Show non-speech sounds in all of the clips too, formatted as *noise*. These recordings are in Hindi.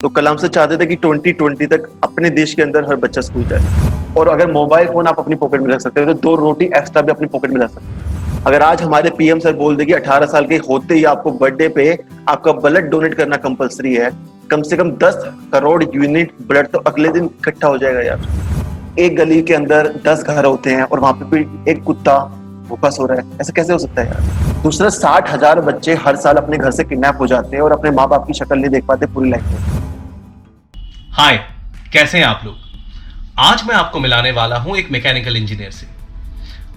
तो कलाम से चाहते थे कि 2020 तक अपने देश के अंदर हर बच्चा स्कूल जाए। और अगर मोबाइल फ़ोन आप अपनी पॉकेट में रख सकते हो तो दो रोटी एक्स्ट्रा भी अपनी पॉकेट में रख सकते अगर आज हमारे पीएम सर बोल दे कि 18 साल के होते ही आपको बर्थडे पे आपका ब्लड डोनेट करना कंपलसरी है, कम से कम 10 करोड़ यूनिट ब्लड तो अगले दिन इकट्ठा हो जाएगा यार। एक गली के अंदर 10 घर होते हैं और वहाँ पे कोई एक कुत्ता भूखा सो रहा है। ऐसा कैसे हो सकता है यार? दूसरा, साठ हज़ार बच्चे हर साल अपने घर से किडनैप हो जाते हैं और अपने माँ बाप की शक्ल नहीं देख पाते पूरी लाइफ में। हाय कैसे हैं आप लोग? आज मैं आपको मिलाने वाला हूँ एक मैकेनिकल इंजीनियर से।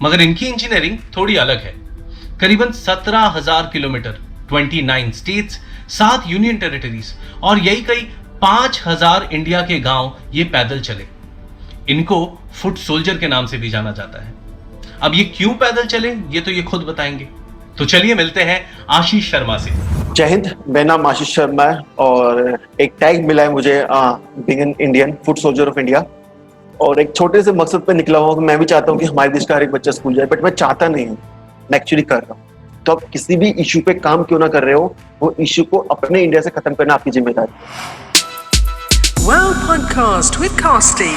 मगर इनकी इंजीनियरिंग थोड़ी अलग है। करीबन सत्रह हज़ार किलोमीटर 29 स्टेट्स सात यूनियन टेरिटरीज और यही कई पाँच हज़ार इंडिया के गाँव ये पैदल चले। इनको फुट सोल्जर के नाम से भी जाना जाता है। अब ये क्यों पैदल चले? ये तो ये खुद बताएँगे। तो चलिए मिलते हैं आशीष शर्मा से। जय हिंद मेरा नाम आशीष शर्मा है और एक टैग मिला है मुझे being an Indian foot soldier of India और एक छोटे से मकसद पे निकला हुआ मैं भी चाहता हूँ कि हमारे देश का हर एक बच्चा स्कूल जाए बट मैं चाहता नहीं हूँ। मैं एक्चुअली कर रहा हूँ। तो आप किसी भी इशू पे काम क्यों ना कर रहे हो वो इशू को अपने इंडिया से खत्म करना आपकी ज़िम्मेदारी। Well podcast with Costy.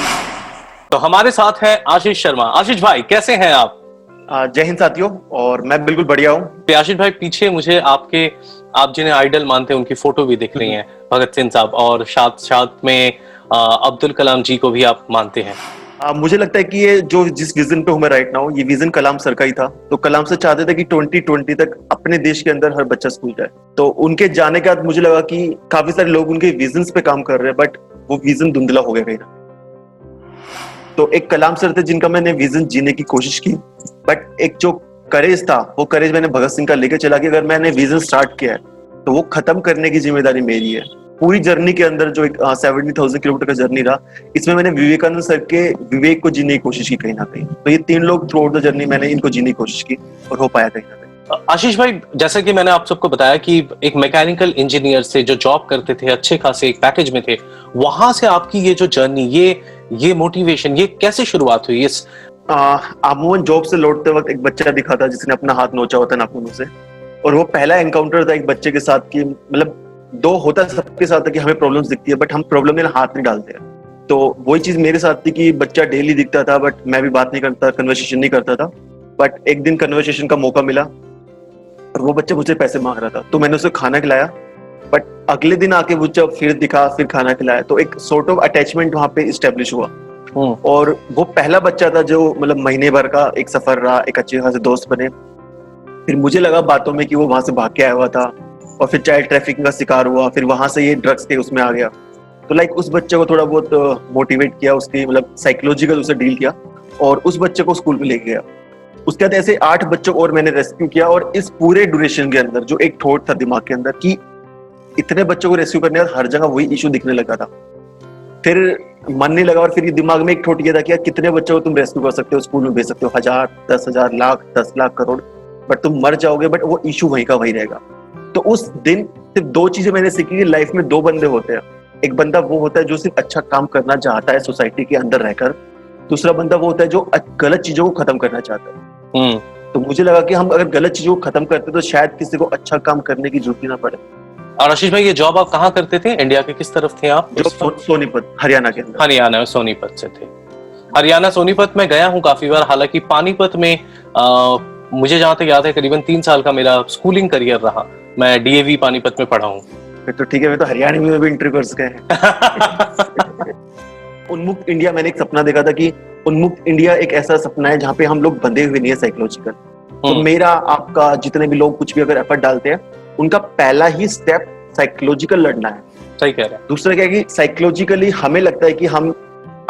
तो हमारे साथ है आशीष शर्मा। आशीष भाई कैसे हैं आप? जय हिंद साथियों और मैं बिल्कुल बढ़िया हूँ। आशीष भाई पीछे मुझे आपके आप जिन्हें आइडल मानते हैं उनकी फ़ोटो भी दिख रही है भगत सिंह साहब और साथ साथ में अब्दुल कलाम जी को भी आप मानते हैं। आ, मुझे लगता है कि ये जो जिस विजन पे हूँ मैं राइट नाउ ये विजन कलाम सर का ही था। तो कलाम सर चाहते थे कि 2020 तक अपने देश के अंदर हर बच्चा स्कूल जाए। तो उनके जाने के बाद मुझे लगा कि काफ़ी सारे लोग उनके विजन पे काम कर रहे हैं बट वो विजन धुंधला हो गया कहीं ना तो एक कलाम सर थे जिनका मैंने विजन जीने की कोशिश की। बट एक जो करेज था, वो करेज मैंने भगत सिंह का लेकर चला कि अगर मैंने विजन स्टार्ट किया है तो वो खत्म करने की ज़िम्मेदारी मेरी है। पूरी जर्नी के अंदर जो एक सेवेंटी थाउज़ेंड किलोमीटर का जर्नी रहा, इसमें मैंने विवेकानंद सर के विवेक को जीने की कोशिश की कहीं ना कहीं। तो ये तीन लोग थ्रू आउट द जर्नी मैंने इनको जीने की कोशिश की और हो पाया कहीं ना कहीं। आशीष भाई, जैसा कि मैंने आप सबको बताया कि एक मैकेनिकल इंजीनियर से जो जॉब करते थे, अच्छे खासे एक पैकेज में थे, वहाँ से आपकी ये जो जर्नी ये ये मोटिवेशन ये कैसे शुरुआत हुई? इस अमूमन जॉब से लौटते वक्त एक बच्चा दिखा था जिसने अपना हाथ नोचा होता नाखूनों से। और वो पहला एनकाउंटर था एक बच्चे के साथ कि मतलब दो होता है सबके साथ है कि हमें प्रॉब्लम्स दिखती है बट हम प्रॉब्लम में हाथ नहीं डालते हैं। तो वही चीज़ मेरे साथ थी कि बच्चा डेली दिखता था बट मैं भी बात नहीं करता कन्वर्सेशन नहीं करता था। बट एक दिन कन्वर्सेशन का मौका मिला, और वो बच्चा मुझसे पैसे मांग रहा था। तो मैंने उसे खाना खिलाया बट अगले दिन आके वो जब फिर दिखा फिर खाना खिलाया तो एक सोर्ट ऑफ़ अटैचमेंट वहाँ पे स्टेब्लिश हुआ। हम्म। और वो पहला बच्चा था जो मतलब महीने भर का एक सफ़र रहा एक अच्छे खासे दोस्त बने। फिर मुझे लगा बातों में कि वो वहाँ से भाग के आया हुआ था और फिर चाइल्ड ट्रैफिकिंग का शिकार हुआ फिर वहाँ से ये ड्रग्स के उसमें आ गया। तो लाइक उस बच्चे को थोड़ा बहुत मोटिवेट किया उसकी मतलब साइकोलॉजिकल उसे डील किया और उस बच्चे को स्कूल में लेके गया। उसके बाद ऐसे आठ बच्चों और मैंने रेस्क्यू किया और इस पूरे ड्यूरेशन के अंदर जो एक थॉट था दिमाग के अंदर कि इतने बच्चों को रेस्क्यू करने हर जगह वही इशू दिखने लगा था। फिर मन नहीं लगा और फिर ये दिमाग में एक ठोट ये था कि यार कितने बच्चों को तुम रेस्क्यू कर सकते हो स्कूल में भेज सकते हो हज़ार दस हज़ार लाख दस लाख करोड़ बट तुम मर जाओगे बट वो इशू वहीं का वहीं रहेगा। तो उस दिन सिर्फ़ दो चीज़ें मैंने सीखी कि लाइफ में दो बंदे होते हैं। एक बंदा वो होता है जो सिर्फ़ अच्छा काम करना चाहता है सोसाइटी के अंदर रहकर दूसरा बंदा वो होता है जो गलत चीज़ों को खत्म करना चाहता है। हम्म। तो मुझे लगा कि हम अगर गलत चीज़ों को खत्म करते तो शायद किसी को अच्छा काम करने की ज़रूरत ही ना पड़े। और आशीष भाई ये जॉब आप कहाँ करते थे? इंडिया के किस तरफ़ थे आप? सो, सोनीपत हरियाणा के अंदर। हरियाणा सोनीपत से थे। हरियाणा सोनीपत में गया हूँ काफ़ी बार। हालाँकि पानीपत में आ, मुझे जहाँ तक याद है करीबन तीन साल का मेरा स्कूलिंग करियर रहा। मैं डीएवी पानीपत में पढ़ा हूँ। फिर तो ठीक है मैं तो हरियाणा में भी इंटरव्यू कर सके *laughs* उन्मुक्त इंडिया मैंने एक सपना देखा था कि उन्मुक्त इंडिया एक ऐसा सपना है जहाँ पे हम लोग बंधे हुए नहीं है साइकोलॉजिकल तो हम्म। मेरा आपका जितने भी लोग कुछ भी अगर एफर्ट डालते हैं उनका पहला ही स्टेप साइकोलॉजिकल लड़ना है। सही कह रहे हैं। दूसरा क्या है कि साइकोलॉजिकली हमें लगता है कि हम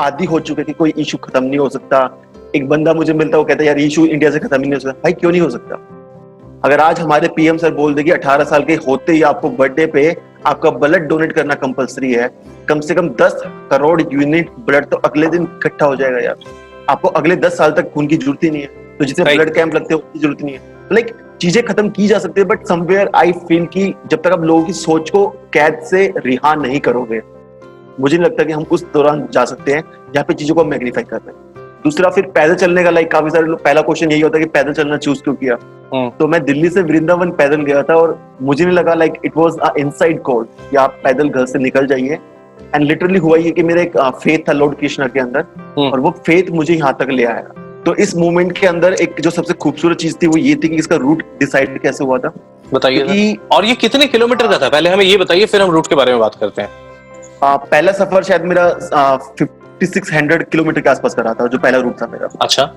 आदि हो चुके कि कोई इशू खत्म नहीं हो सकता। एक बंदा मुझे मिलता वो कहता है यार इशू इंडिया से खत्म ही नहीं हो सकता। भाई क्यों नहीं हो सकता? अगर आज हमारे पीएम सर बोल दे कि 18 साल के होते ही आपको बर्थडे पे आपका ब्लड डोनेट करना कंपलसरी है कम से कम 10 करोड़ यूनिट ब्लड तो अगले दिन इकट्ठा हो जाएगा यार। आपको अगले 10 साल तक खून की ज़रूरत ही नहीं है। तो जितने ब्लड कैंप लगते हैं उसकी ज़रूरत नहीं है। लाइक चीज़ें खत्म की जा सकती है बट समवेयर आई फील कि जब तक आप लोगों की सोच को कैद से रिहा नहीं करोगे मुझे नहीं लगता कि हम उस दौरान जा सकते हैं जहाँ पे चीज़ों को मैग्नीफाई कर रहे हैं दूसरा फिर पैदल चलने का लाइक काफ़ी सारे लोग पहला क्वेश्चन यही होता है कि पैदल चलना चूज़ क्यों किया हम्म। तो मैं दिल्ली से वृंदावन पैदल गया था और मुझे नहीं लगा like it was inside call कि आप पैदल घर से निकल जाइए एंड लिटरली हुआ ये कि मेरा एक फेथ था लॉर्ड कृष्णा के अंदर हम्म। और वो फेथ मुझे यहाँ तक ले आया तो इस मूवमेंट के अंदर एक जो सबसे खूबसूरत चीज़ थी वो ये थी कि इसका रूट डिसाइड कैसे हुआ था। बताइए। और ये कितने किलोमीटर का था? पहले हमें ये बताइए फिर हम रूट के बारे में बात करते हैं। आ, पहला सफ़र शायद मेरा फिफ्टी सिक्स हंड्रेड किलोमीटर के आसपास का रहा था जो पहला रूट था मेरा। अच्छा।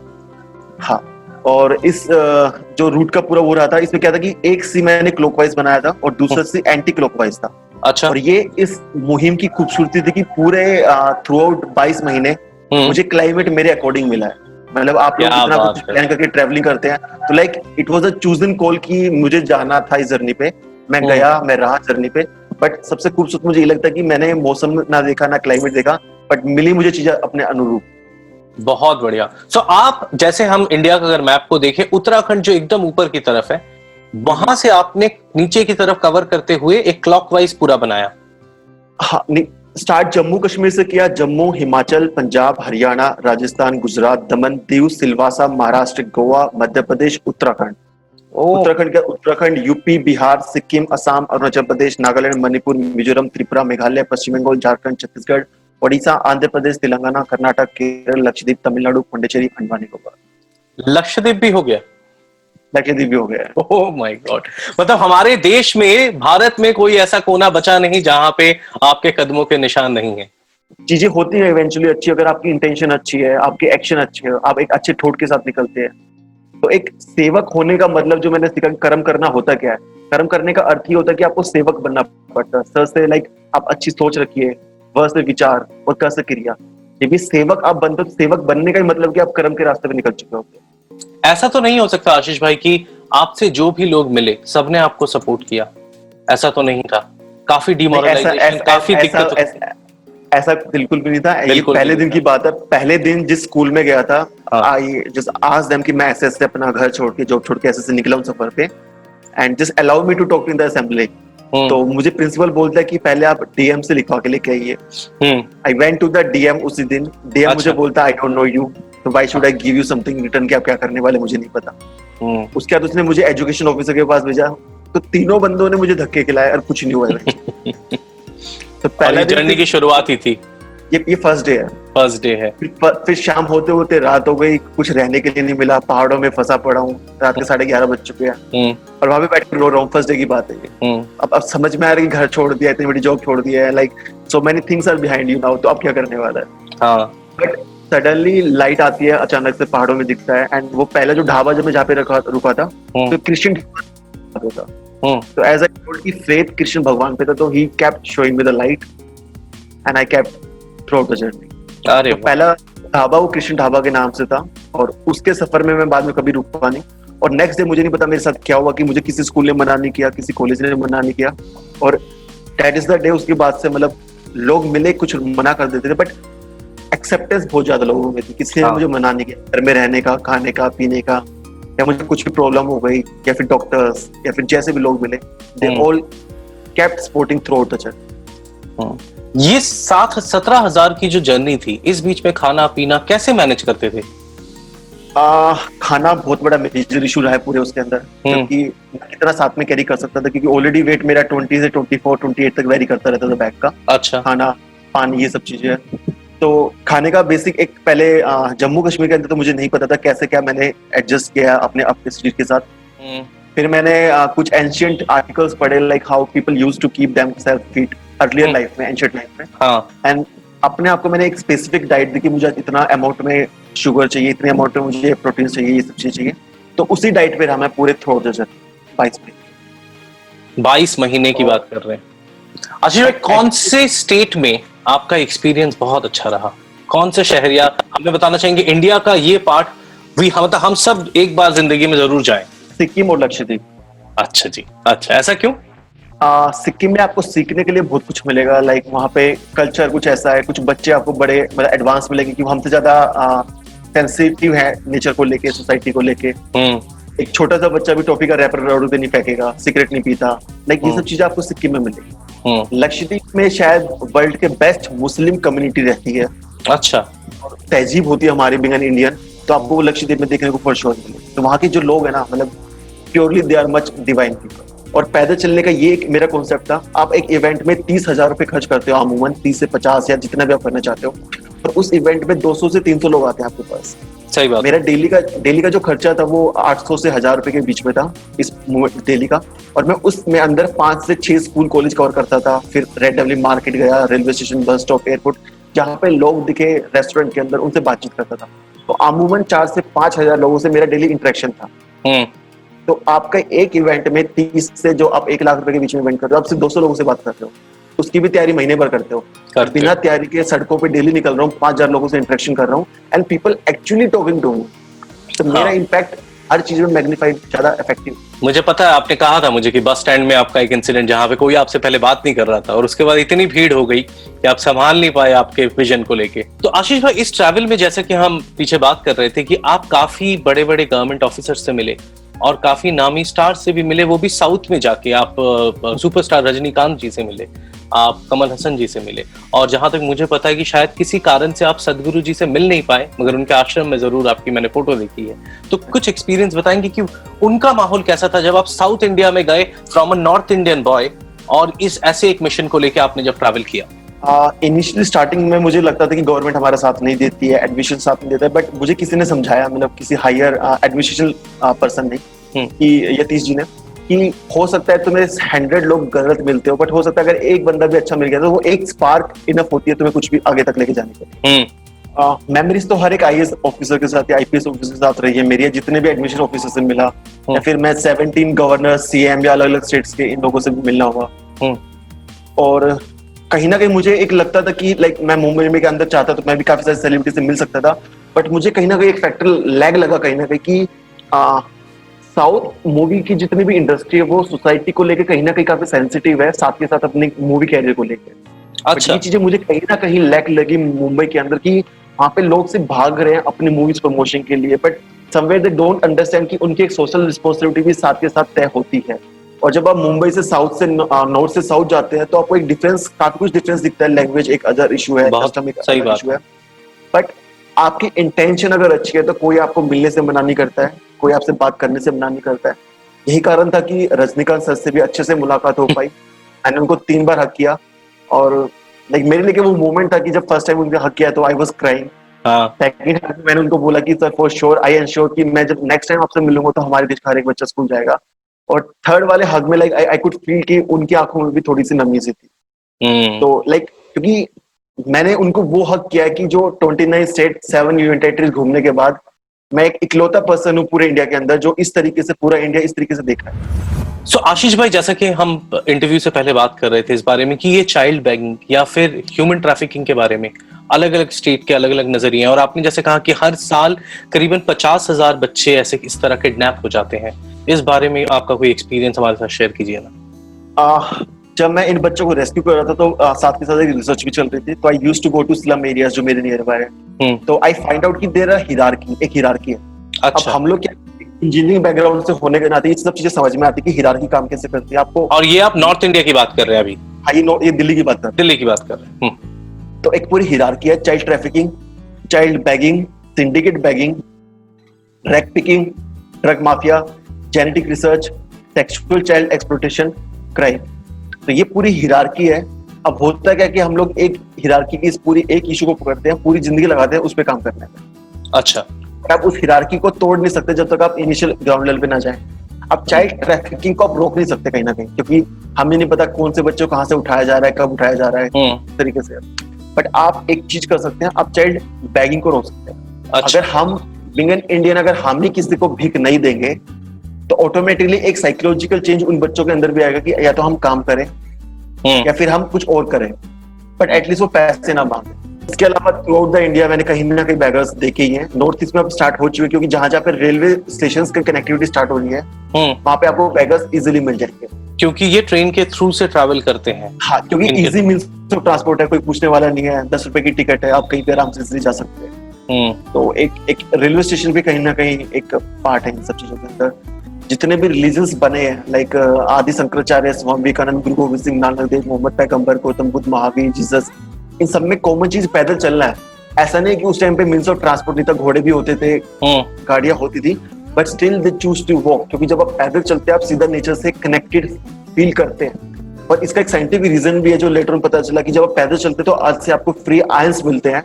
हाँ और इस जो रूट का पूरा वो रहा था इसमें क्या था कि एक सी मैंने क्लॉकवाइज बनाया था और दूसरा सी एंटी क्लॉकवाइज था। अच्छा। और ये इस मुहिम की खूबसूरती थी कि पूरे थ्रू आउट बाईस महीने हम्म, मुझे क्लाइमेट मेरे अकॉर्डिंग मिला है। मतलब आप लोग इतना कुछ प्लान करके ट्रेवलिंग करते हैं तो like it was a chosen call कि मुझे जाना था इस जर्नी पे। मैं हम्म। गया मैं रहा जर्नी पे बट सबसे खूबसूरत मुझे ये लगता है कि मैंने मौसम ना देखा ना क्लाइमेट देखा बट मिली मुझे चीज़ें अपने अनुरूप। बहुत बढ़िया। सो so, आप जैसे हम इंडिया का अगर मैप को देखें उत्तराखंड जो एकदम ऊपर की तरफ़ है वहाँ से आपने नीचे की तरफ़ कवर करते हुए एक क्लॉकवाइज पूरा बनाया। हाँ स्टार्ट जम्मू कश्मीर से किया जम्मू हिमाचल पंजाब हरियाणा राजस्थान गुजरात दमन दीव सिलवासा महाराष्ट्र गोवा मध्य प्रदेश उत्तराखंड। उत्तराखंड का उत्तराखंड यूपी बिहार सिक्किम असम अरुणाचल प्रदेश नागालैंड मणिपुर मिजोरम त्रिपुरा मेघालय पश्चिम बंगाल झारखंड छत्तीसगढ़ ओडिशा आंध्र प्रदेश तेलंगाना कर्नाटक केरल लक्षद्वीप तमिलनाडु पुडुचेरी अंडमान निकोबार लक्षद्वीप भी हो गया? भी हो गया ओह माय गॉड मतलब हमारे देश में भारत में कोई ऐसा कोना बचा नहीं जहाँ पे आपके कदमों के निशान नहीं है। चीज़ें होती है इवेंचुअली अच्छी अगर आपकी इंटेंशन अच्छी है आपकी एक्शन अच्छी है आप एक अच्छे ठोट के साथ निकलते हैं। तो एक सेवक होने का मतलब जो मैंने सीखा कर्म करना होता क्या है? कर्म करने का अर्थ ही होता है कि आपको सेवक बनना पड़ता है। सर से लाइक आप अच्छी सोच रखिए व से विचार और क से क्रिया। जब भी सेवक आप बनते तो सेवक बनने का ही मतलब कि आप कर्म के रास्ते पे निकल चुके होते हैं ऐसा तो नहीं हो सकता आशीष भाई कि आपसे जो भी लोग मिले सबने आपको सपोर्ट किया। ऐसा तो नहीं था। काफ़ी डिमोरलाइजेशन काफ़ी दिक्कत ऐसा ऐसा बिल्कुल भी नहीं था। ये पहले दिन की बात है। पहले दिन जिस स्कूल में गया था हाँ। आई जस्ट आज देम कि मैं ऐसे ऐसे अपना घर छोड़ के जॉब छोड़ के ऐसे ऐसे निकला हूँ सफ़र पे। And just allow me to talk in the assembly तो मुझे प्रिंसिपल बोलता है कि पहले आप डीएम से लिखवा के लेके आइए। I went to the DM उसी दिन। डीएम अच्छा। मुझे बोलता आई डोंट नो यू तो why should I give you something return कि आप क्या करने वाले मुझे नहीं पता। हम्म। उसके बाद उसने मुझे एजुकेशन ऑफिसर के पास भेजा। तो तीनों बंदों ने मुझे धक्के खिलाए और कुछ नहीं हुआ *laughs* तो पहला जर्नी की शुरुआत ही थी। ये ये फ़र्स्ट डे है। फ़र्स्ट डे है। फिर फिर शाम होते होते रात हो गई कुछ रहने के लिए नहीं मिला। पहाड़ों में फंसा पड़ा हूँ। रात के साढ़े ग्यारह बज चुके हैं। हम्म, और वहाँ पे बैठ के रो रहा हूँ। फ़र्स्ट डे की बात है हम्म, अब अब समझ में आ रहा है कि घर छोड़ दिया इतनी बड़ी जॉब छोड़ दिया है। Like so many things are behind you now तो अब क्या करने वाला है? हाँ। बट सडनली लाइट आती है अचानक से पहाड़ों में दिखता है एंड वो पहला जो ढाबा जब मैं जहाँ पे रखा रुका था हम्म, तो क्रिश्चियन ढाबा हम्म, तो एज आई टोल्ड की फेथ कृष्ण भगवान पे था तो ही kept showing with the light and I kept through the journey अरे तो पहला ढाबा वो कृष्ण ढाबा के नाम से था और उसके सफ़र में मैं बाद में कभी रुका नहीं। और नेक्स्ट डे मुझे नहीं पता मेरे साथ क्या हुआ कि मुझे किसी स्कूल ने मना नहीं किया किसी कॉलेज ने मना नहीं किया। और दैट इज़ द डे उसके बाद से मतलब लोग मिले कुछ मना कर देते थे बट एक्सेप्टेंस बहुत ज़्यादा लोगों में थी किसी ने हाँ। मुझे मना नहीं किया घर में रहने का खाने का पीने का या मुझे कुछ भी प्रॉब्लम हो गई या फिर डॉक्टर्स या फिर जैसे भी लोग मिले they. All kept supporting throughout the journey. ये सात सत्रह हज़ार की जो जर्नी थी इस बीच में खाना पीना कैसे मैनेज करते थे आ, खाना बहुत बड़ा मेजर इशू रहा है पूरे उसके अंदर हम्म। क्योंकि मैं कितना साथ में कैरी कर सकता था क्योंकि ऑलरेडी वेट मेरा 20 से 24 28 तक वेरी करता रहता था बैग का अच्छा खाना पानी ये सब चीज़ें तो खाने का बेसिक एक पहले जम्मू कश्मीर के अंदर तो मुझे नहीं पता था कैसे क्या मैंने एडजस्ट किया अपने अपने शरीर के साथ। हम्म, फिर मैंने कुछ एंशियंट आर्टिकल्स पढ़े like how people use to keep themselves fit earlier. Life में एंशियंट लाइफ में। हाँ। एंड अपने आप को मैंने एक स्पेसिफिक डाइट दी कि मुझे इतना अमाउंट में शुगर चाहिए इतने अमाउंट में मुझे प्रोटीन चाहिए ये सब चीज़ें चाहिए। तो उसी डाइट पे रहा मैं पूरे थ्रू बाईस में बाईस महीने की बात कर रहे हैं। आशीष कौन से स्टेट में आपका एक्सपीरियंस बहुत अच्छा रहा। कौन से शहर या हमें बताना चाहेंगे इंडिया का ये पार्ट भी हम मतलब हम सब एक बार ज़िंदगी में ज़रूर जाए। सिक्किम और लक्षद्वीप। अच्छा जी अच्छा ऐसा क्यों? आ, सिक्किम में आपको सीखने के लिए बहुत कुछ मिलेगा लाइक वहाँ पे कल्चर कुछ ऐसा है कुछ बच्चे आपको बड़े मतलब एडवांस मिलेंगे क्योंकि हमसे ज़्यादा सेंसिटिव है नेचर को लेके सोसाइटी को लेके। हम्म। एक छोटा सा बच्चा भी टॉफी का रैपर रोड पे नहीं फेंकेगा सिगरेट नहीं पीता। लाइक ये हम्म। सब चीज़ें आपको सिक्किम में मिलेगी। लक्षद्वीप में शायद वर्ल्ड के बेस्ट मुस्लिम कम्युनिटी रहती है। अच्छा। और तहजीब होती है हमारी बिंग इंडियन तो आपको वो लक्षद्वीप में देखने को फॉर श्योर मिले तो वहाँ के जो लोग है ना मतलब purely they are much divine people और पैदल चलने का ये एक मेरा कॉन्सेप्ट था। आप एक इवेंट में तीस हज़ार रुपए खर्च करते हो अमूमन तीस से पचास या जितना भी आप करना चाहते हो। और उस इवेंट में 200 से 300 लोग आते हैं आपके पास। सही बात मेरा डेली का डेली का जो खर्चा था वो 800 से हज़ार रुपए के बीच में था इस डेली का। और मैं उसमें अंदर पाँच से छह स्कूल कॉलेज कवर करता था फिर रेड डेवली मार्केट गया railway station bus stop airport जहाँ पे लोग दिखे रेस्टोरेंट के अंदर उनसे बातचीत करता था। तो अमूमन चार से पाँच हज़ार लोगों से मेरा डेली इंटरेक्शन था। हम्म। तो आपका एक इवेंट में तीस से जो आप एक लाख रुपए के बीच में इवेंट करते हो आप सिर्फ़ दो सौ लोगों से बात करते हो। उसकी भी तैयारी महीने भर करते हो। बिना तैयारी के सड़कों पे डेली निकल रहा हूँ पाँच हज़ार लोगों से इंटरेक्शन कर रहा हूँ and people actually talking to तो मेरा। इम्पैक्ट हर चीज़ में मैग्नीफाइड ज़्यादा इफ़ेक्टिव मुझे पता है आपने कहा था मुझे कि बस स्टैंड में आपका एक इंसिडेंट जहाँ पे कोई आपसे पहले बात नहीं कर रहा था और उसके बाद इतनी भीड़ हो गई कि आप संभाल नहीं पाए आपके विजन को लेके। तो आशीष भाई इस ट्रैवल में जैसे कि हम पीछे बात कर रहे थे कि आप काफ़ी बड़े बड़े गवर्नमेंट ऑफिसर से मिले और काफ़ी नामी स्टार से भी मिले, वो भी साउथ में जाके आप सुपरस्टार रजनीकांत जी से मिले, आप कमल हसन जी से मिले। और जहाँ तक मुझे पता है कि शायद किसी कारण से आप सदगुरु जी से मिल नहीं पाए, मगर उनके आश्रम में ज़रूर आपकी मैंने फ़ोटो देखी है। तो कुछ एक्सपीरियंस बताएँगे कि उनका माहौल कैसा था जब आप साउथ इंडिया में गए from a North Indian boy और इस, ऐसे एक मिशन को लेकर आपने जब ट्रैवल किया। इनिशियली uh, स्टार्टिंग में मुझे लगता था कि गवर्नमेंट हमारा साथ नहीं देती है एडमिशन साथ नहीं देता है बट मुझे किसी ने समझाया मतलब किसी हायर एडमिनिस्ट्रेशन पर्सन ने हम्म। कि यतीश जी ने कि हो सकता है तुम्हें हंड्रेड लोग गलत मिलते हो बट हो सकता है अगर एक बंदा भी अच्छा मिल गया तो वो एक स्पार्क इनफ होती है तुम्हें कुछ भी आगे तक लेके जाने के हम्म मेमोरीज तो हर एक आई ऑफिसर के साथ आईपीएस ऑफिसर के साथ रही है मेरी या जितने भी एडमिशन ऑफिसर से मिला या फिर मैं 17 गवर्नर सीएम या अलग अलग स्टेट्स के इन लोगों से भी मिलना हुआ हम्म। और कहीं ना कहीं मुझे एक लगता था कि लाइक मैं मुंबई में के अंदर चाहता तो मैं भी काफ़ी सारे सेलिब्रिटी से मिल सकता था। बट मुझे कहीं ना कहीं एक फैक्टर लैग लगा कहीं ना कहीं कि साउथ मूवी की जितनी भी इंडस्ट्री है वो सोसाइटी को लेकर कहीं ना कहीं काफ़ी सेंसिटिव है साथ के साथ अपने मूवी कैरियर को लेकर अच्छा। ये चीज़ें मुझे कहीं ना कहीं लैक लगी मुंबई के अंदर की वहाँ पे लोग सिर्फ़ भाग रहे हैं अपनी मूवीज़ प्रमोशन के लिए but somewhere they don't understand कि उनकी एक सोशल रिस्पॉन्सिबिलिटी भी साथ के साथ तय होती है। और जब आप मुंबई से साउथ से नॉर्थ से साउथ जाते हैं तो आपको एक डिफरेंस काफ़ी कुछ डिफरेंस दिखता है। लैंग्वेज एक अदर इशू है custom एक सही issue है। बट आपकी इंटेंशन अगर अच्छी है तो कोई आपको मिलने से मना नहीं करता है कोई आपसे बात करने से मना नहीं करता है। यही कारण था कि रजनीकांत सर से भी अच्छे से मुलाकात हो *laughs* पाई। मैंने उनको तीन बार हक किया और लाइक मेरे लिए वो मोमेंट था कि जब फ़र्स्ट टाइम उनका हक किया तो I was crying second time मैंने उनको बोला कि sir for sure I ensure कि मैं जब नेक्स्ट टाइम आपसे मिलूँगा तो हमारे देश का हर एक बच्चा स्कूल जाएगा। और थर्ड वाले हग में लाइक आई कुड फील कि उनकी आँखों में भी थोड़ी सी नमी सी थी। हम्म। तो लाइक क्योंकि मैंने उनको वो हक किया है कि जो 29 स्टेट सेवन यूनियन टेरिटरीज घूमने के बाद मैं एक इकलौता पर्सन हूँ पूरे इंडिया के अंदर जो इस तरीके से पूरा इंडिया इस तरीके से देखा है। सो so, आशीष भाई जैसा कि हम इंटरव्यू से पहले बात कर रहे थे इस बारे में कि ये चाइल्ड बैगिंग या फिर ह्यूमन ट्रैफिकिंग के बारे में अलग अलग स्टेट के अलग अलग नज़रिए हैं और आपने जैसे कहा कि हर साल करीबन पचास हज़ार बच्चे ऐसे इस तरह किडनैप हो जाते हैं। इस बारे में आपका कोई एक्सपीरियंस हमारे साथ शेयर कीजिए ना। जब मैं इन बच्चों को रेस्क्यू कर रहा था तो आह, साथ के साथ एक रिसर्च भी चल रही थी। तो I use to go to slum areas जो मेरे नियर बाय है। हम्म। तो आई फाइंड आउट कि देर हिरारकी एक हिरारकी है। अब अच्छा। हम लोग क्या इंजीनियरिंग बैकग्राउंड से होने के नाते ये सब चीज़ें समझ में आती है कि हिरारकी काम कैसे करती है। आपको और ये आप नॉर्थ इंडिया की बात कर रहे हैं अभी? हाँ, ये नो- ये दिल्ली की बात कर दिल्ली की बात कर रहे हैं। हम्म, तो एक पूरी हिरारकी है child trafficking child begging syndicate begging rag picking drug mafia genetic research sexual child exploitation crime तो ये पूरी हिरारकी है। अब होता क्या कि हम लोग एक हिरारकी की इस पूरी एक इशू को पकड़ते हैं पूरी ज़िंदगी लगाते हैं उस पर काम करने में अच्छा। आप उस हिरारकी को तोड़ नहीं सकते जब तक आप इनिशियल ग्राउंड लेवल पे ना जाए। अब चाइल्ड ट्रैफिकिंग को आप रोक नहीं सकते कहीं ना कहीं क्योंकि हमें नहीं पता कौन से बच्चों को कहाँ से उठाया जा रहा है कब उठाया जा रहा है हम्म। तरीके से। बट आप एक चीज़ कर सकते हैं आप चाइल्ड बैगिंग को रोक सकते हैं। अच्छा। अगर हम बिंग एन इंडियन अगर हम ही किसी को भीख नहीं देंगे ऑटोमेटिकली एक साइकोलॉजिकल चेंज उन बच्चों के अंदर भी आएगा कि या तो हम काम करें हम्म। या फिर हम कुछ और करें। बट एटलीस्ट वो पैसे ना मांगे। इसके अलावा थ्रू आउट द इंडिया मैंने कहीं ना कहीं बैगर्स देखे ही हैं। नॉर्थ ईस्ट में अब स्टार्ट हो चुके हैं क्योंकि जहाँ जहाँ पे रेलवे स्टेशन की कनेक्टिविटी स्टार्ट हो रही है हम्म। वहाँ पे आपको बैगर्स इजिली मिल जाएँगे। क्योंकि ये ट्रेन के थ्रू से ट्रैवल करते हैं। हाँ क्योंकि इजी मीन्स ऑफ़ ट्रांसपोर्ट है कोई पूछने वाला नहीं है। दस रुपए की टिकट है आप कहीं पे आराम से इजिली जा सकते हैं। हम्म। तो एक एक रेलवे स्टेशन भी कहीं ना कहीं एक पार्ट है इन सब चीज़ों के अंदर। जितने भी रिलीजन्स बने हैं लाइक आदि शंकराचार्य स्वामी विवेकानंद गुरु गोविंद सिंह नानक देव मोहम्मद पैगंबर गौतम बुद्ध महावीर जीसस इन सब में कॉमन चीज़ पैदल चलना है। ऐसा नहीं कि उस टाइम पे मीन्स ऑफ़ ट्रांसपोर्ट नहीं था घोड़े भी होते थे हम्म गाड़ियाँ होती थी but still they choose to walk क्योंकि जब आप पैदल चलते हैं आप सीधा नेचर से कनेक्टेड फील करते हैं। और इसका एक साइंटिफिक रीजन भी है जो लेटर में पता चला कि जब आप पैदल चलते तो आज से आपको फ्री आयंस मिलते हैं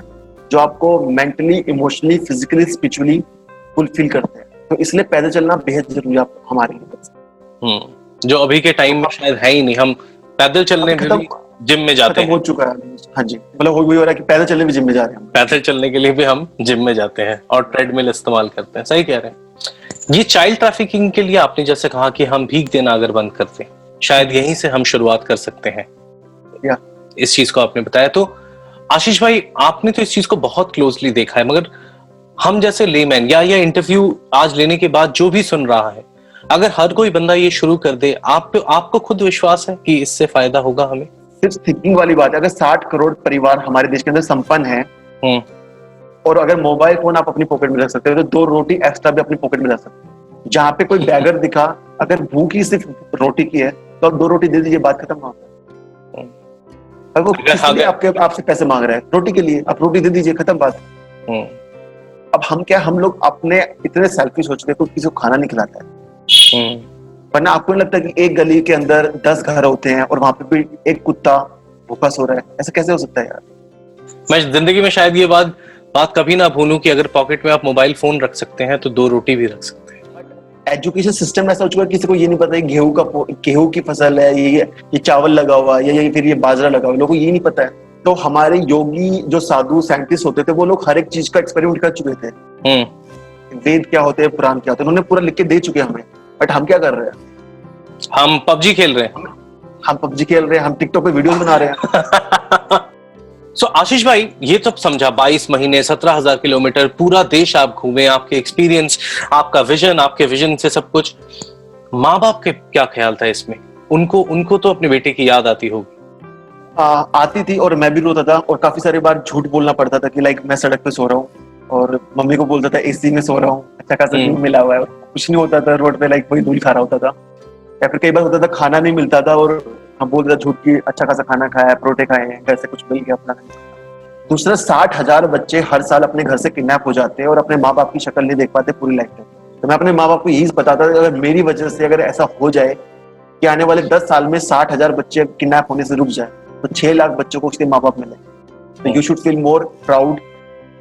जो आपको mentally emotionally physically spiritually fulfil करते हैं। तो इसलिए पैदल चलना बेहद ज़रूरी है हमारे लिए। हम्म जो अभी के टाइम में शायद है ही नहीं। हम पैदल चलने में भी जिम में जाते हैं हो। चुका है हाँ जी मतलब हो हो रहा है कि पैदल चलने भी जिम में जा रहे हैं पैदल चलने के लिए भी हम जिम में जाते हैं और ट्रेडमिल इस्तेमाल करते हैं। सही कह रहे हैं। ये चाइल्ड ट्रैफिकिंग के लिए आपने जैसे कहा कि हम भीख देना अगर बंद करते शायद यहीं से हम शुरुआत कर सकते हैं। या। इस चीज़ को आपने बताया। तो आशीष भाई आपने तो इस चीज़ को बहुत क्लोजली देखा है मगर हम जैसे लेमैन या ये इंटरव्यू आज लेने के बाद जो भी सुन रहा है अगर हर कोई बंदा ये शुरू कर दे आप पे आपको खुद विश्वास है कि इससे फ़ायदा होगा हमें? सिर्फ़ थिंकिंग वाली बात है अगर साठ करोड़ परिवार हमारे देश के अंदर संपन्न है हम्म। और अगर मोबाइल फ़ोन आप अपनी पॉकेट में रख सकते हो तो दो रोटी एक्स्ट्रा भी अपनी पॉकेट में रख सकते हो। जहाँ पे कोई बैगर दिखा अगर भूख ही सिर्फ़ रोटी की है तो आप दो रोटी दे दीजिए बात खत्म वहाँ पे। अगर वो अगर- किस लिए अगर- आपके आपसे पैसे मांग रहा है रोटी के लिए आप रोटी दे दीजिए खत्म बात। हम्म। अब हम क्या हम लोग अपने इतने सेल्फिश हो चुके किसी को खाना नहीं खिलाता है। हम्म। वरना आपको नहीं लगता कि एक गली के अंदर दस घर होते हैं और वहाँ पे भी एक कुत्ता भूखा सो रहा है? ऐसा कैसे हो सकता है यार? मैं ज़िंदगी में शायद ये बात बात कभी ना भूलूं कि अगर पॉकेट में आप मोबाइल फ़ोन रख सकते हैं तो दो रोटी भी रख सकते हैं। एजुकेशन सिस्टम ऐसा हो चुका है किसी को ये नहीं पता है गेहूँ का गेहूँ की फ़सल है ये ये चावल लगा हुआ है या ये फिर ये बाजरा लगा हुआ है लोगों को ये नहीं पता है। तो हमारे योगी जो साधु साइंटिस्ट होते थे वो लोग हर एक चीज़ का एक्सपेरिमेंट कर चुके थे। हम्म। वेद क्या होते हैं पुराण क्या होते हैं उन्होंने पूरा लिख के दे चुके हमें। बट हम क्या कर रहे हैं? हम पबजी खेल रहे हैं। हम पबजी खेल रहे हैं हम टिकटॉक पे वीडियोस बना रहे हैं। सो *laughs* so, आशीष भाई ये तो समझा 22 महीने 17,000 किलोमीटर पूरा देश आप घूमे आपके एक्सपीरियंस आपका विजन आपके विजन से सब कुछ। माँ बाप के क्या ख्याल था इसमें? उनको उनको तो अपने बेटे की याद आती होगी। आ, आती थी और मैं भी रोता था और काफ़ी सारी बार झूठ बोलना पड़ता था कि लाइक मैं सड़क पे सो रहा हूँ और मम्मी को बोलता था एसी में सो रहा हूँ अच्छा खासा हम्म। नींद मिला हुआ है। कुछ नहीं होता था रोड पे लाइक वही धूल खा रहा होता था। या फिर कई बार होता था खाना नहीं मिलता था और हम बोलते थे झूठ की अच्छा खासा खाना खाया है परोठे खाए हैं घर से कुछ मिल गया अपना। दूसरा साठ हज़ार बच्चे हर साल अपने घर से किडनैप हो जाते हैं और अपने माँ बाप की शक्ल नहीं देख पाते पूरी लाइफ में। तो मैं अपने माँ बाप को यही बताता था अगर मेरी वजह से अगर ऐसा हो जाए कि आने वाले दस साल में साठ हज़ार बच्चे किडनैप होने से रुक जाए तो छह लाख बच्चों को उसके माँ बाप मिले। तो you should feel more proud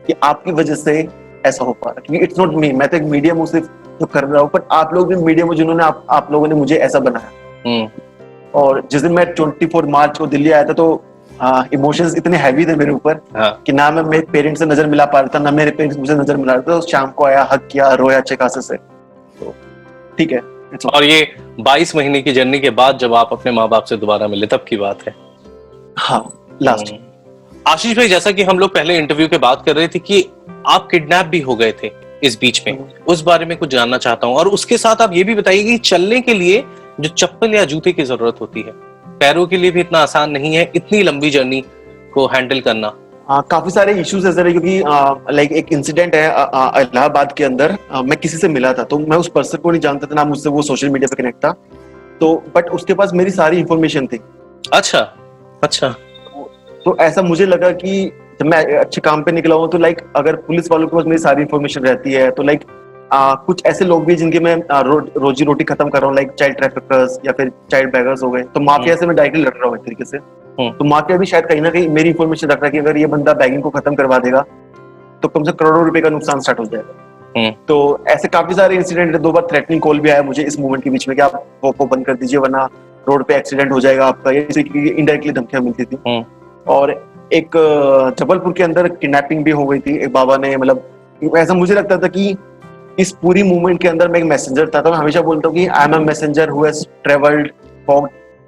कि आपकी वजह से ऐसा हो पा रहा है। क्योंकि इट्स नॉट मी मैं तो एक मीडियम हूँ सिर्फ़ जो कर रहा हूँ पर आप लोग भी मीडियम हो जिन्होंने आप, आप लोगों ने मुझे ऐसा बनाया। हम्म। और जिस दिन मैं 24 मार्च को दिल्ली आया था तो इमोशंस इतने हैवी थे मेरे ऊपर हाँ। कि ना मैं मेरे पेरेंट्स से नज़र मिला पा रहा था ना मेरे पेरेंट्स मुझे नज़र मिला रहे थे। तो शाम को आया हक किया रोया अच्छे खासे से। तो ठीक है और ये 22 महीने की जर्नी के बाद जब आप अपने माँ बाप से दोबारा मिले तब की बात है। हाँ लास्ट हम्म। आशीष भाई जैसा कि हम लोग पहले इंटरव्यू के बात कर रहे थे कि आप किडनैप भी हो गए थे इस बीच में उस बारे में कुछ जानना चाहता हूँ। और उसके साथ आप ये भी बताइए कि चलने के लिए जो चप्पल या जूते की ज़रूरत होती है पैरों के लिए भी इतना आसान नहीं है इतनी लंबी जर्नी को हैंडल करना। हाँ काफ़ी सारे इश्यूज़ ऐसे रहे क्योंकि लाइक एक इंसिडेंट है इलाहाबाद के अंदर अ, मैं किसी से मिला था तो मैं उस पर्सन को नहीं जानता था ना मुझसे वो सोशल मीडिया पे कनेक्ट था। तो बट उसके पास मेरी सारी इंफॉर्मेशन थी। अच्छा। अच्छा तो ऐसा मुझे लगा कि जब मैं अच्छे काम पे निकला हूँ तो लाइक अगर पुलिस वालों के पास मेरी सारी इन्फॉर्मेशन रहती है तो लाइक आ, कुछ ऐसे लोग भी जिनके मैं आ, रो, रोजी रोटी खत्म कर रहा हूँ लाइक चाइल्ड ट्रैफिकर्स या फिर चाइल्ड बैगर्स हो गए तो माफिया से मैं डायरेक्टली लड़ रहा हूँ एक तरीके से हम्म। तो माफिया भी शायद कहीं ना कहीं मेरी इन्फॉर्मेशन रख रहा है कि अगर ये बंदा बैगिंग को खत्म करवा देगा तो कम से करोड़ों रुपए का नुकसान स्टार्ट हो जाएगा हम्म। तो ऐसे काफ़ी सारे इंसिडेंट दो बार थ्रेटनिंग कॉल भी आया मुझे इस मूवमेंट के बीच में कि आप वो को बंद कर दीजिए वरना रोड पे एक्सीडेंट हो जाएगा आपका ये इनडायरेक्टली धमकियाँ मिलती थी। हम्म। और एक जबलपुर के अंदर किडनैपिंग भी हो गई थी एक बाबा ने मतलब ऐसा मुझे लगता था कि इस पूरी मूवमेंट के अंदर मैं एक मैसेंजर था तो मैं हमेशा बोलता हूँ कि I am a messenger who has travelled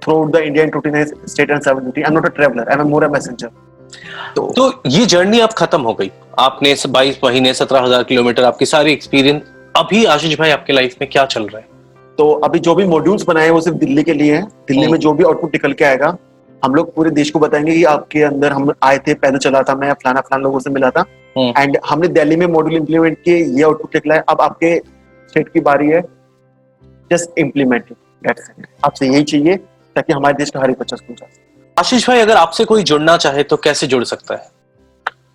through the Indian टूटी state and seven I am not a traveller I am more a messenger तो तो ये जर्नी अब खत्म हो गई। आपने बाईस महीने सत्रह हज़ार किलोमीटर आपकी सारी एक्सपीरियंस अभी आशीष भाई आपके लाइफ में क्या चल रहा है? तो अभी जो भी मॉड्यूल्स बनाए हैं वो सिर्फ़ दिल्ली के लिए है। दिल्ली हम्म। में जो भी आउटपुट निकल के आएगा हम लोग पूरे देश को बताएँगे कि आपके अंदर हम आए थे पैदल चला था मैं फलाना फलाना लोगों से मिला था। हम्म। एंड हमने दिल्ली में मॉड्यूल इम्प्लीमेंट किए ये आउटपुट निकला है। अब आपके स्टेट की बारी है जस्ट इम्प्लीमेंट आपसे यही चाहिए ताकि हमारे देश का हर एक बच्चा स्कूल जा सके। आशीष भाई अगर आपसे कोई जुड़ना चाहे तो कैसे जुड़ सकता है?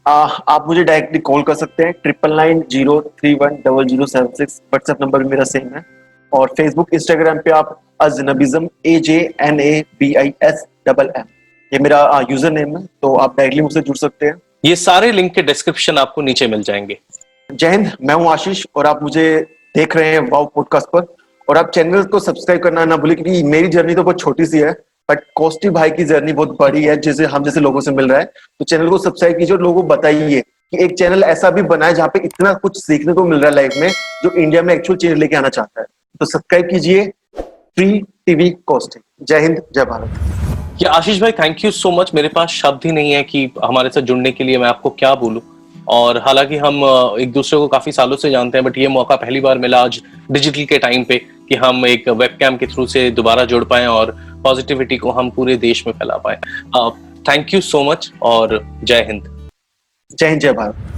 आ, आप मुझे डायरेक्टली कॉल कर सकते हैं triple nine zero three one double zero seven six WhatsApp number भी मेरा सेम है। और फेसबुक इंस्टाग्राम पे आप Ajnabism A J N A B I S double M ये मेरा यूज़र नेम है तो आप डायरेक्टली मुझसे जुड़ सकते हैं। ये सारे लिंक के डिस्क्रिप्शन आपको नीचे मिल जाएँगे। जय हिंद मैं हूँ आशीष और आप मुझे देख रहे हैं वाव पॉडकास्ट पर। और आप चैनल को सब्सक्राइब करना ना भूलें क्योंकि मेरी जर्नी तो बहुत छोटी सी है बट कोस्टी भाई की जर्नी बहुत बड़ी है जैसे हम जैसे लोगों से मिल रहा है। तो चैनल को सब्सक्राइब कीजिए और लोगों को बताइए कि एक चैनल ऐसा भी बनाए जहाँ पे इतना कुछ सीखने को मिल रहा है लाइफ में जो इंडिया में एक्चुअल चेंज लेके आना चाहता है। तो सब्सक्राइब कीजिए फ्री टीवी कोस्टिंग जय हिंद जय भारत. या आशीष भाई थैंक यू सो मच मेरे पास शब्द ही नहीं है कि हमारे साथ जुड़ने के लिए मैं आपको क्या बोलूँ। और हालाँकि हम एक दूसरे को काफ़ी सालों से जानते हैं बट ये मौका पहली बार मिला आज डिजिटल के टाइम पे कि हम एक वेबकैम के थ्रू से दोबारा जुड़ पाए और पॉजिटिविटी को हम पूरे देश में फैला पाए। थैंक यू सो मच और जय हिंद। जय हिंद जय भारत.